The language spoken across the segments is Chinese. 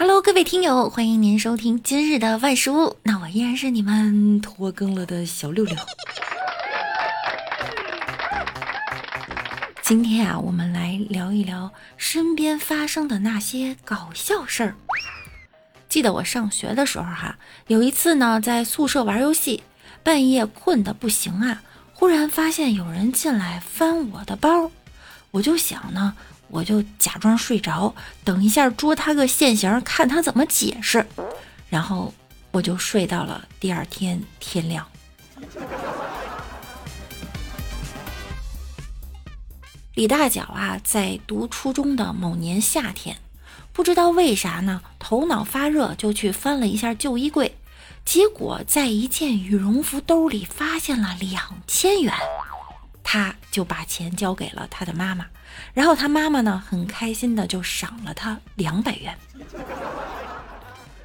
Hello，各位听友，欢迎您收听今日的万事屋。那我依然是你们拖更了的小六六。今天啊，我们来聊一聊身边发生的那些搞笑事儿。记得我上学的时候哈，有一次呢，在宿舍玩游戏，半夜困得不行啊，忽然发现有人进来翻我的包，我就想呢。我就假装睡着，等一下捉他个现行，看他怎么解释。然后我就睡到了第二天天亮。李大脚啊，在读初中的某年夏天，不知道为啥呢，头脑发热就去翻了一下旧衣柜，结果在一件羽绒服兜里发现了两千元。他就把钱交给了他的妈妈，然后他妈妈呢很开心的就赏了他两百元。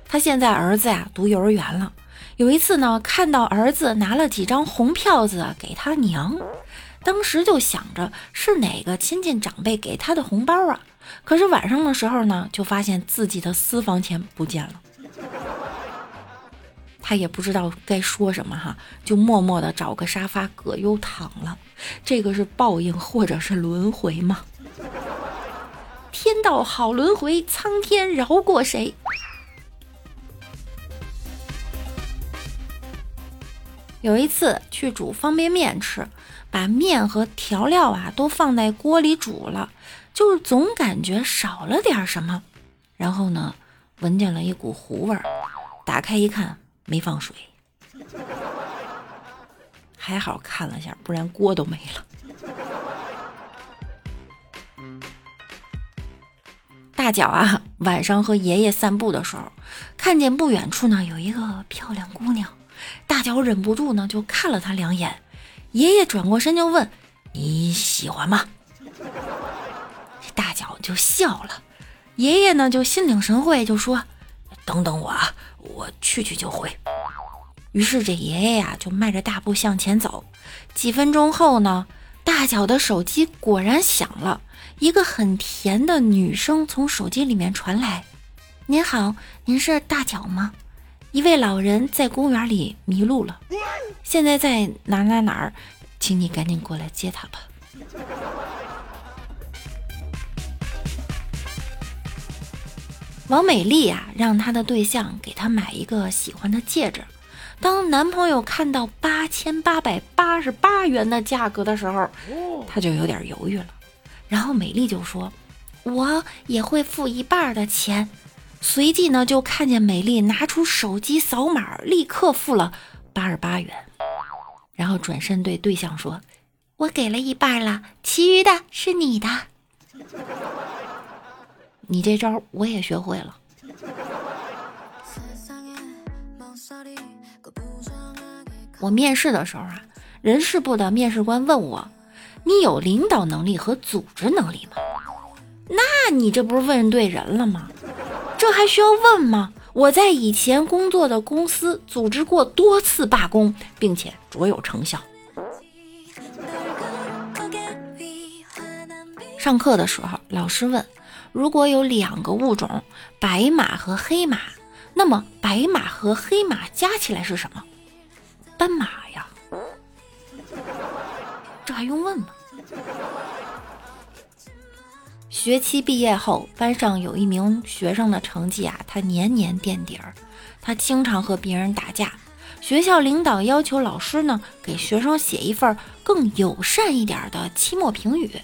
他现在儿子呀读幼儿园了，有一次呢看到儿子拿了几张红票子给他娘，当时就想着是哪个亲戚长辈给他的红包啊，可是晚上的时候呢就发现自己的私房钱不见了。他也不知道该说什么哈，就默默的找个沙发葛优躺了。这个是报应或者是轮回吗？天道好轮回，苍天饶过谁？有一次去煮方便面吃，把面和调料啊都放在锅里煮了，就是总感觉少了点什么。然后呢，闻见了一股糊味儿，打开一看。没放水，还好看了下，不然锅都没了。大脚啊，晚上和爷爷散步的时候，看见不远处呢有一个漂亮姑娘，大脚忍不住呢就看了她两眼。爷爷转过身就问：“你喜欢吗？”大脚就笑了。爷爷呢就心领神会，就说：“等等我啊。”我去去就回。于是这爷爷呀就迈着大步向前走。几分钟后呢，大脚的手机果然响了，一个很甜的女声从手机里面传来：“您好，您是大脚吗？一位老人在公园里迷路了，现在在哪哪哪儿，请你赶紧过来接他吧。”王美丽啊，让她的对象给她买一个喜欢的戒指。当男朋友看到八千八百八十八元的价格的时候，他就有点犹豫了。然后美丽就说：“我也会付一半的钱。”随即呢，就看见美丽拿出手机扫码，立刻付了八十八元。然后转身对对象说：“我给了一半了，其余的是你的。”你这招我也学会了。我面试的时候啊，人事部的面试官问我：“你有领导能力和组织能力吗？”那你这不是问对人了吗？这还需要问吗？我在以前工作的公司组织过多次罢工，并且卓有成效。上课的时候，老师问。如果有两个物种，白马和黑马，那么白马和黑马加起来是什么？斑马呀！这还用问吗？学期毕业后，班上有一名学生的成绩啊，他年年垫底儿，他经常和别人打架。学校领导要求老师呢，给学生写一份更友善一点的期末评语。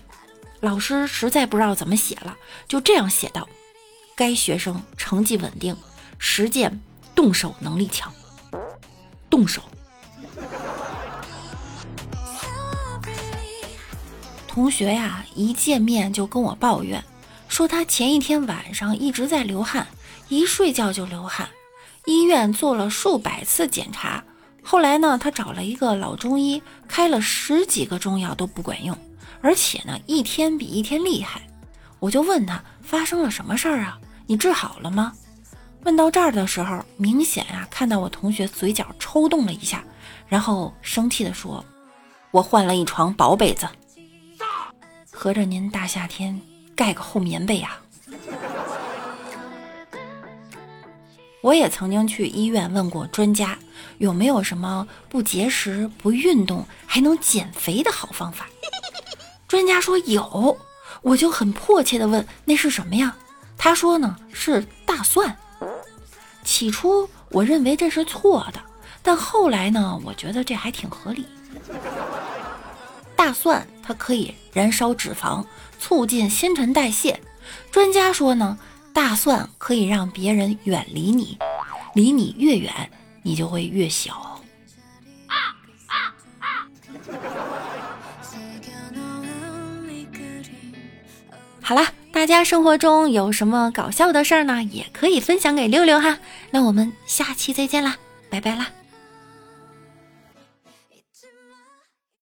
老师实在不知道怎么写了，就这样写道：“该学生成绩稳定，实践动手能力强。”动手。同学呀，一见面就跟我抱怨，说他前一天晚上一直在流汗，一睡觉就流汗，医院做了数百次检查，后来呢，他找了一个老中医，开了十几个中药都不管用。而且呢，一天比一天厉害，我就问他发生了什么事儿啊？你治好了吗？问到这儿的时候，明显啊，看到我同学嘴角抽动了一下，然后生气地说：“我换了一床薄被子，合着您大夏天盖个厚棉被啊？”我也曾经去医院问过专家，有没有什么不节食、不运动还能减肥的好方法。专家说有，我就很迫切的问那是什么呀？他说呢是大蒜。起初我认为这是错的，但后来呢，我觉得这还挺合理。大蒜它可以燃烧脂肪，促进新陈代谢。专家说呢。大蒜可以让别人远离你，离你越远，你就会越小。好啦，大家生活中有什么搞笑的事儿呢？也可以分享给六六哈。那我们下期再见啦，拜拜啦。